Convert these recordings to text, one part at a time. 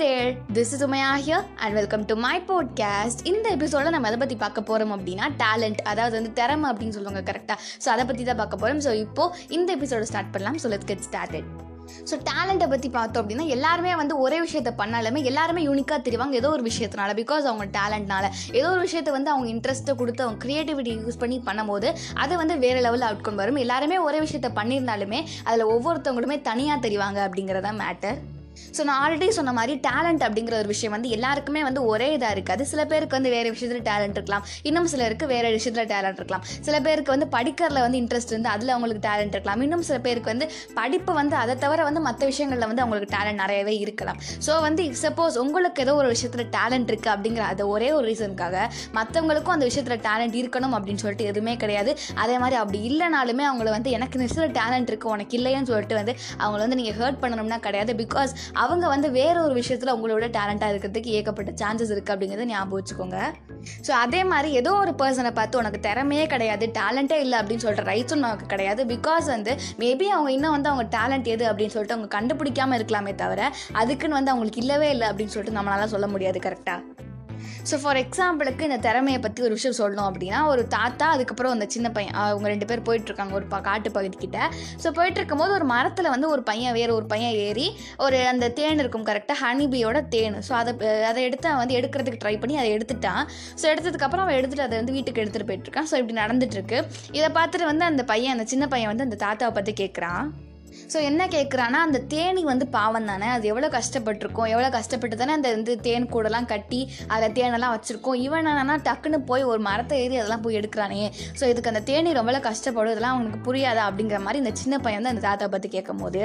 There this is Umaiya here and welcome to my podcast இந்த எபிசோட நம்ம எதை பற்றி பார்க்க போகிறோம் அப்படின்னா டேலண்ட் அதாவது வந்து திறமை அப்படின்னு சொல்லுவாங்க கரெக்டாக ஸோ அதை பற்றி தான் பார்க்க போகிறோம் ஸோ இப்போது இந்த எபிசோட ஸ்டார்ட் பண்ணலாம். So let's get started so டேலண்ட்டை பற்றி பார்த்தோம் அப்படின்னா எல்லாருமே வந்து ஒரே விஷயத்தை பண்ணாலுமே எல்லாருமே யூனிக்காக தெரிவாங்க ஏதோ ஒரு விஷயத்தினால. பிகாஸ் அவங்க டேலண்ட்னால ஏதோ ஒரு விஷயத்தை வந்து அவங்க இன்ட்ரெஸ்ட்டை கொடுத்து அவங்க க்ரியேட்டிவிட்டி யூஸ் பண்ணி பண்ணும்போது அது வந்து வேறு லெவலில் அவுட்கம் வரும். எல்லாருமே ஒரே விஷயத்தை பண்ணியிருந்தாலுமே அதில் ஒவ்வொருத்தவங்களுமே தனியாக தெரிவாங்க அப்படிங்கிறதான் மேட்டர் ஸோ நான் ஆல்ரெடி சொன்ன மாதிரி டேலண்ட் அப்படிங்கிற ஒரு விஷயம் வந்து எல்லாருக்குமே வந்து ஒரே இதாக இருக்காது சில பேருக்கு வந்து வேறு விஷயத்தில் டேலண்ட் இருக்கலாம். இன்னும் சிலருக்கு வேறு விஷயத்தில் டேலண்ட் இருக்கலாம். சில பேருக்கு வந்து படிக்கிறதுல வந்து இன்ட்ரெஸ்ட் இருந்து அதில் அவங்களுக்கு டேலண்ட் இருக்கலாம். இன்னும் சில பேருக்கு வந்து படிப்பு வந்து அதை தவிர வந்து மற்ற விஷயங்களில் வந்து அவங்களுக்கு டேலண்ட் நிறையவே இருக்கலாம். ஸோ வந்து சப்போஸ் உங்களுக்கு ஏதோ ஒரு விஷயத்தில் டேலண்ட் இருக்குது அப்படிங்கிற அது ஒரே ஒரு ரீசனுக்காக மற்றவங்களுக்கும் அந்த விஷயத்தில் டேலண்ட் இருக்கணும் அப்படின்னு சொல்லிட்டு எதுவுமே கிடையாது. அதே மாதிரி அப்படி இல்லைனாலுமே அவங்கள வந்து எனக்கு இந்த விஷயத்தில் டேலண்ட் இருக்குது உனக்கு இல்லைன்னு சொல்லிட்டு வந்து அவங்கள வந்து நீங்கள் ஹர்ட் பண்ணணும்னா கிடையாது. பிகாஸ் அவங்க வந்து வேற ஒரு விஷயத்தில் உங்களோட டேலண்ட்டாக இருக்கிறதுக்கு ஏகப்பட்ட சான்சஸ் இருக்குது அப்படிங்கிறத ஞாபகம் வச்சுக்கோங்க. ஸோ அதே மாதிரி ஏதோ ஒரு பர்சனை பார்த்து உனக்கு திறமையே கிடையாது டேலண்ட்டே இல்லை அப்படின்னு சொல்கிற ரைட்ஸும் நமக்கு கிடையாது. பிகாஸ் வந்து மேபி அவங்க இன்னும் வந்து அவங்க டேலண்ட் எது அப்படின்னு சொல்லிட்டு அவங்க கண்டுபிடிக்காமல் இருக்கலாமே தவிர அதுக்குன்னு வந்து அவங்களுக்கு இல்லவே இல்லை அப்படின்னு சொல்லிட்டு நம்மளால சொல்ல முடியாது கரெக்டாக ஸோ ஃபார் எக்ஸாம்பிளுக்கு இந்த திறமையை பற்றி ஒரு விஷயம் சொல்லணும் அப்படின்னா ஒரு தாத்தா அதுக்கப்புறம் அந்த சின்ன பையன் அவங்க ரெண்டு பேர் போயிட்டுருக்காங்க ஒரு ப காட்டு பகுதிக்கிட்ட. ஸோ போயிட்டு இருக்கும்போது ஒரு மரத்தில் வந்து ஒரு பையன் வேறு ஒரு பையன் ஏறி ஒரு அந்த தேன் இருக்கும் கரெக்டாக ஹனிபியோட தேன். ஸோ அதை அதை எடுத்து அவன் வந்து எடுக்கிறதுக்கு ட்ரை பண்ணி அதை எடுத்துட்டான். ஸோ எடுத்ததுக்கப்புறம் அவன் எடுத்துகிட்டு அதை வந்து வீட்டுக்கு எடுத்துகிட்டு போயிட்டுருக்கான் ஸோ இப்படி நடந்துட்டுருக்கு இதை பார்த்துட்டு வந்து அந்த பையன் அந்த சின்ன பையன் வந்து அந்த தாத்தாவை பற்றி கேட்குறான் ஸோ என்ன கேட்குறான்னா அந்த தேனி வந்து பாவம் தானே. அது எவ்வளோ கஷ்டப்பட்டிருக்கும் எவ்வளோ கஷ்டப்பட்டு தானே அந்த வந்து தேன் கூடலாம் கட்டி அதில் தேனெல்லாம் வச்சுருக்கோம். இவன் என்னன்னா டக்குன்னு போய் ஒரு மரத்தை ஏறி அதெல்லாம் போய் எடுக்கிறானே. ஸோ இதுக்கு அந்த தேனி ரொம்ப கஷ்டப்படும் இதெல்லாம் அவனுக்கு புரியாதா அப்படிங்கிற மாதிரி இந்த சின்ன பையன் வந்து அந்த தாத்தா பற்றி கேட்கும் போது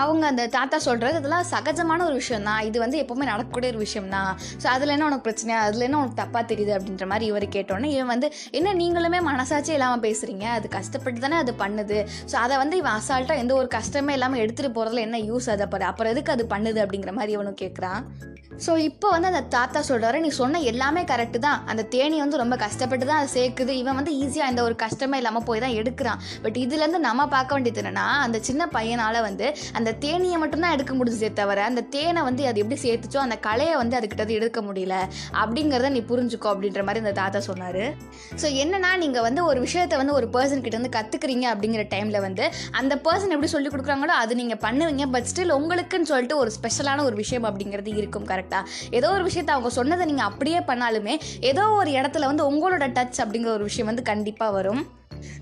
அவங்க அந்த தாத்தா சொல்கிறது இதெல்லாம் சகஜமான ஒரு விஷயம் தான் இது வந்து எப்போவுமே நடக்கக்கூடிய ஒரு விஷயம் தான் ஸோ அதில் என்ன உனக்கு பிரச்சனை அதில் என்ன உனக்கு தப்பாக தெரியுது அப்படின்ற மாதிரி இவர் கேட்டோன்னே இவன் வந்து என்ன நீங்களுமே மனசாட்சி இல்லாமல் பேசுகிறீங்க அது கஷ்டப்பட்டு தானே அது பண்ணுது. ஸோ அதை வந்து இவன் அசால்ட்டாக எந்த ஒரு கஷ்டமே இல்லாமல் எடுத்துகிட்டு போகிறதுல என்ன யூஸ் அதை பாரு. அப்புறம் எதுக்கு அது பண்ணுது? அப்படிங்கிற மாதிரி இவனும் கேட்குறான் ஸோ இப்போ வந்து அந்த தாத்தா சொல்கிறாரு நீ சொன்ன எல்லாமே கரெக்டு தான். அந்த தேனி வந்து ரொம்ப கஷ்டப்பட்டு தான் அதை சேர்க்குது. இவன் வந்து ஈஸியாக எந்த ஒரு கஷ்டமே இல்லாமல் போய் தான் எடுக்கிறான். பட் இதுலேருந்து நம்ம பார்க்க வேண்டியது என்னன்னா அந்த சின்ன பையனால் வந்து அந்த தேனியை மட்டும்தான் எடுக்க முடிஞ்சதே தவிர அந்த தேனை வந்து அது எப்படி சேர்த்துச்சோ அந்த கலையை வந்து அதுக்கிட்ட எடுக்க முடியல. அப்படிங்கிறத நீ புரிஞ்சுக்கோ அப்படின்ற மாதிரி அந்த தாத்தா சொன்னார். ஸோ என்னன்னா நீங்கள் வந்து ஒரு விஷயத்தை வந்து ஒரு பர்சன் கிட்ட வந்து கற்றுக்குறீங்க அப்படிங்கிற டைமில் வந்து அந்த பர்சன் எப்படி சொல்லி கொடுக்குறாங்களோ அது நீங்கள் பண்ணுவீங்க. பட் ஸ்டில் உங்களுக்குன்னு சொல்லிட்டு ஒரு ஸ்பெஷலான ஒரு விஷயம் அப்படிங்கிறது இருக்கும் கரெக்டாக ஏதோ ஒரு விஷயத்தை அவங்க சொன்னதை நீங்கள் அப்படியே பண்ணாலுமே ஏதோ ஒரு இடத்துல வந்து உங்களோட டச் அப்படிங்கிற ஒரு விஷயம் வந்து கண்டிப்பாக வரும்.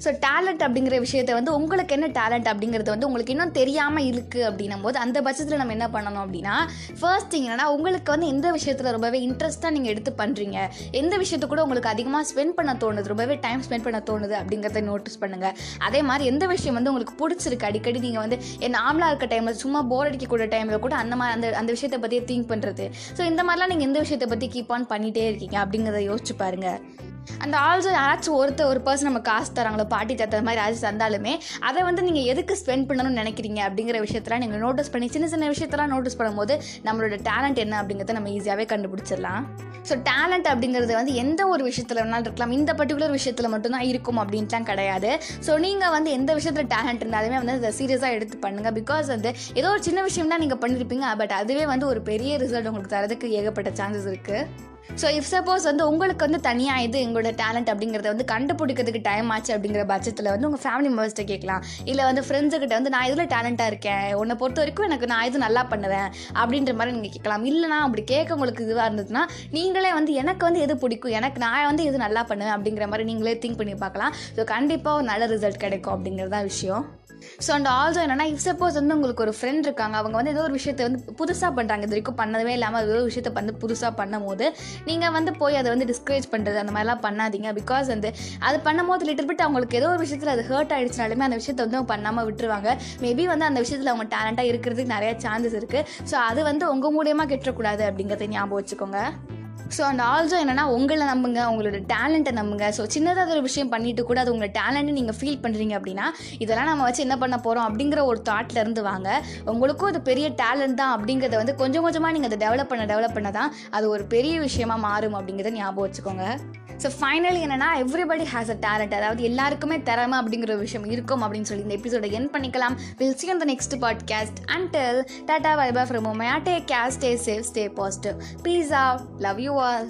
ஸோ டேலண்ட் அப்படிங்கிற விஷயத்தை வந்து உங்களுக்கு என்ன டேலண்ட் அப்படிங்கிறது வந்து உங்களுக்கு இன்னும் தெரியாமல் இருக்குது அப்படின்னும் போது அந்த பட்சத்தில் நம்ம என்ன பண்ணணும் அப்படின்னா ஃபர்ஸ்ட் திங் என்னன்னா உங்களுக்கு வந்து எந்த விஷயத்தில் ரொம்பவே இன்ட்ரெஸ்ட்டாக நீங்கள் எடுத்து பண்ணுறீங்க எந்த விஷயத்த கூட உங்களுக்கு அதிகமாக ஸ்பெண்ட் பண்ண தோணுது? ரொம்பவே டைம் ஸ்பெண்ட் பண்ண தோணுது அப்படிங்கிறத நோட்டீஸ் பண்ணுங்கள் அதே மாதிரி எந்த விஷயம் வந்து உங்களுக்கு பிடிச்சிருக்கு? அடிக்கடி நீங்கள் வந்து என் நார்மலாக இருக்க டைமில் சும்மா போர் அடிக்கக்கூடிய டைமில் கூட அந்த மாதிரி அந்த அந்த விஷயத்தை பற்றியே திங்க் பண்ணுறது ஸோ இந்த மாதிரிலாம் நீங்கள் எந்த விஷயத்தை பற்றி கீப் ஆன் பண்ணிகிட்டே இருக்கீங்க அப்படிங்கிறத யோசிச்சு பாருங்கள் அந்த ஆல்சோ யாராச்சும் ஒருத்தர் ஒரு பர்சன் நம்ம காசு தராங்களோ பாட்டி தத்துற மாதிரி யாராச்சும் தந்தாலுமே அதை வந்து நீங்கள் எதுக்கு ஸ்பெண்ட் பண்ணணும்னு நினைக்கிறீங்க அப்படிங்கிற விஷயத்தெல்லாம் நீங்கள் நோட்டீஸ் பண்ணி சின்ன சின்ன விஷயத்தெல்லாம் நோட்டீஸ் பண்ணும்போது நம்மளோட டேலண்ட் என்ன அப்படிங்கிறத நம்ம ஈஸியாகவே கண்டுபிடிச்சிடலாம். ஸோ டேலண்ட் அப்படிங்கிறது வந்து எந்த ஒரு விஷயத்தில் வேணாலும் இருக்கலாம். இந்த பர்டிகுலர் விஷயத்தில் மட்டும்தான் இருக்கும் அப்படின்ட்டுலாம் கிடையாது. ஸோ நீங்கள் வந்து எந்த விஷயத்தில் டேலண்ட் இருந்தாலுமே வந்து அதை சீரியஸாக எடுத்து பண்ணுங்கள் பிகாஸ் வந்து ஏதோ ஒரு சின்ன விஷயம் தான் நீங்கள் பண்ணியிருப்பீங்க பட் அதுவே வந்து ஒரு பெரிய ரிசல்ட் உங்களுக்கு தரதுக்கு ஏகப்பட்ட சான்சஸ் இருக்குது ஸோ இஃப் சப்போஸ் வந்து உங்களுக்கு வந்து தனியாக இது எங்களோட டேலண்ட் அப்படிங்கிறத வந்து கண்டுபிடிக்கிறதுக்கு டைம் ஆச்சு அப்படிங்கிற பட்சத்தில் வந்து உங்கள் ஃபேமிலி மெம்பர்ஸ்கிட்ட கேட்கலாம். இல்லை வந்து ஃப்ரெண்ட்ஸுக்கிட்ட வந்து நான் இதில் டேலண்ட்டாக இருக்கேன்? உன்னை பொறுத்த வரைக்கும் எனக்கு நான் இது நல்லா பண்ணுவேன்? அப்படின்ற மாதிரி நீங்கள் கேட்கலாம். இல்லைனா அப்படி கேட்க உங்களுக்கு இதுவாக இருந்ததுன்னா நீங்களே வந்து எனக்கு வந்து எது பிடிக்கும்? எனக்கு நான் வந்து எது நல்லா பண்ணுவேன் அப்படிங்கிற மாதிரி நீங்களே திங்க் பண்ணி பார்க்கலாம். ஸோ கண்டிப்பாக ஒரு நல்ல ரிசல்ட் கிடைக்கும் அப்படிங்கிறது தான் விஷயம். ஸோ அண்ட் ஆல்சோ என்னன்னா இஃப் சப்போஸ் வந்து உங்களுக்கு ஒரு ஃப்ரெண்ட் இருக்காங்க அவங்க வந்து ஏதோ ஒரு விஷயத்தை வந்து புதுசாக பண்ணுறாங்க இது வரைக்கும் பண்ணவே இல்லாமல் ஏதோ ஒரு விஷயத்தை வந்து புதுசாக பண்ணும் போது நீங்கள் வந்து போய் அதை வந்து டிஸ்கரேஜ் பண்ணுறது அந்த மாதிரிலாம் பண்ணாதீங்க. பிகாஸ் வந்து அது பண்ணும்போது லிட்டில் பிட் அவங்களுக்கு ஏதோ ஒரு விஷயத்தில் அது ஹர்ட் ஆயிடுச்சுனாலுமே அந்த விஷயத்தை வந்து அவங்க பண்ணாமல் விட்டுருவாங்க. மேபி வந்து அந்த விஷயத்தில் அவங்க டேலண்ட்டாக இருக்கிறதுக்கு நிறைய சான்சஸ் இருக்குது ஸோ அது வந்து உங்கள் மூலியமாக கெட்டக்கூடாது அப்படிங்கிறத ஞாபகம் வச்சுக்கோங்க. ஸோ அந்த ஆல்சோ என்னன்னா உங்களை நம்புங்க உங்களோட டேலண்ட்டை நம்புங்க. ஸோ சின்னதாக ஒரு விஷயம் பண்ணிட்டு கூட அது உங்களோட டேலண்ட்டு நீங்கள் ஃபீல் பண்ணுறீங்க அப்படின்னா இதெல்லாம் நம்ம வச்சு என்ன பண்ண போகிறோம் அப்படிங்கிற ஒரு தாட்டில் இருந்து வாங்க. உங்களுக்கும் அது பெரிய டேலண்ட் தான் அப்படிங்கிறத வந்து கொஞ்சம் கொஞ்சமாக நீங்கள் அதை டெவலப் பண்ண டெவலப் பண்ண தான் அது ஒரு பெரிய விஷயமாக மாறும் அப்படிங்கிறத ஞாபகம் வச்சுக்கோங்க. ஸோ ஃபைனலி என்னன்னா எவ்ரிபடி ஹேஸ் அ டேலண்ட் அதாவது எல்லாருக்குமே திறமை அப்படிங்கிற ஒரு விஷயம் இருக்கும் அப்படின்னு சொல்லி இந்த எபிசோட என் பண்ணிக்கலாம். வில் சி அந்த நெக்ஸ்ட் பாட்காஸ்ட் அண்டில் டாட்டா வைபா ஃப்ரம் உமையா டே case stay safe stay positive pizza love you all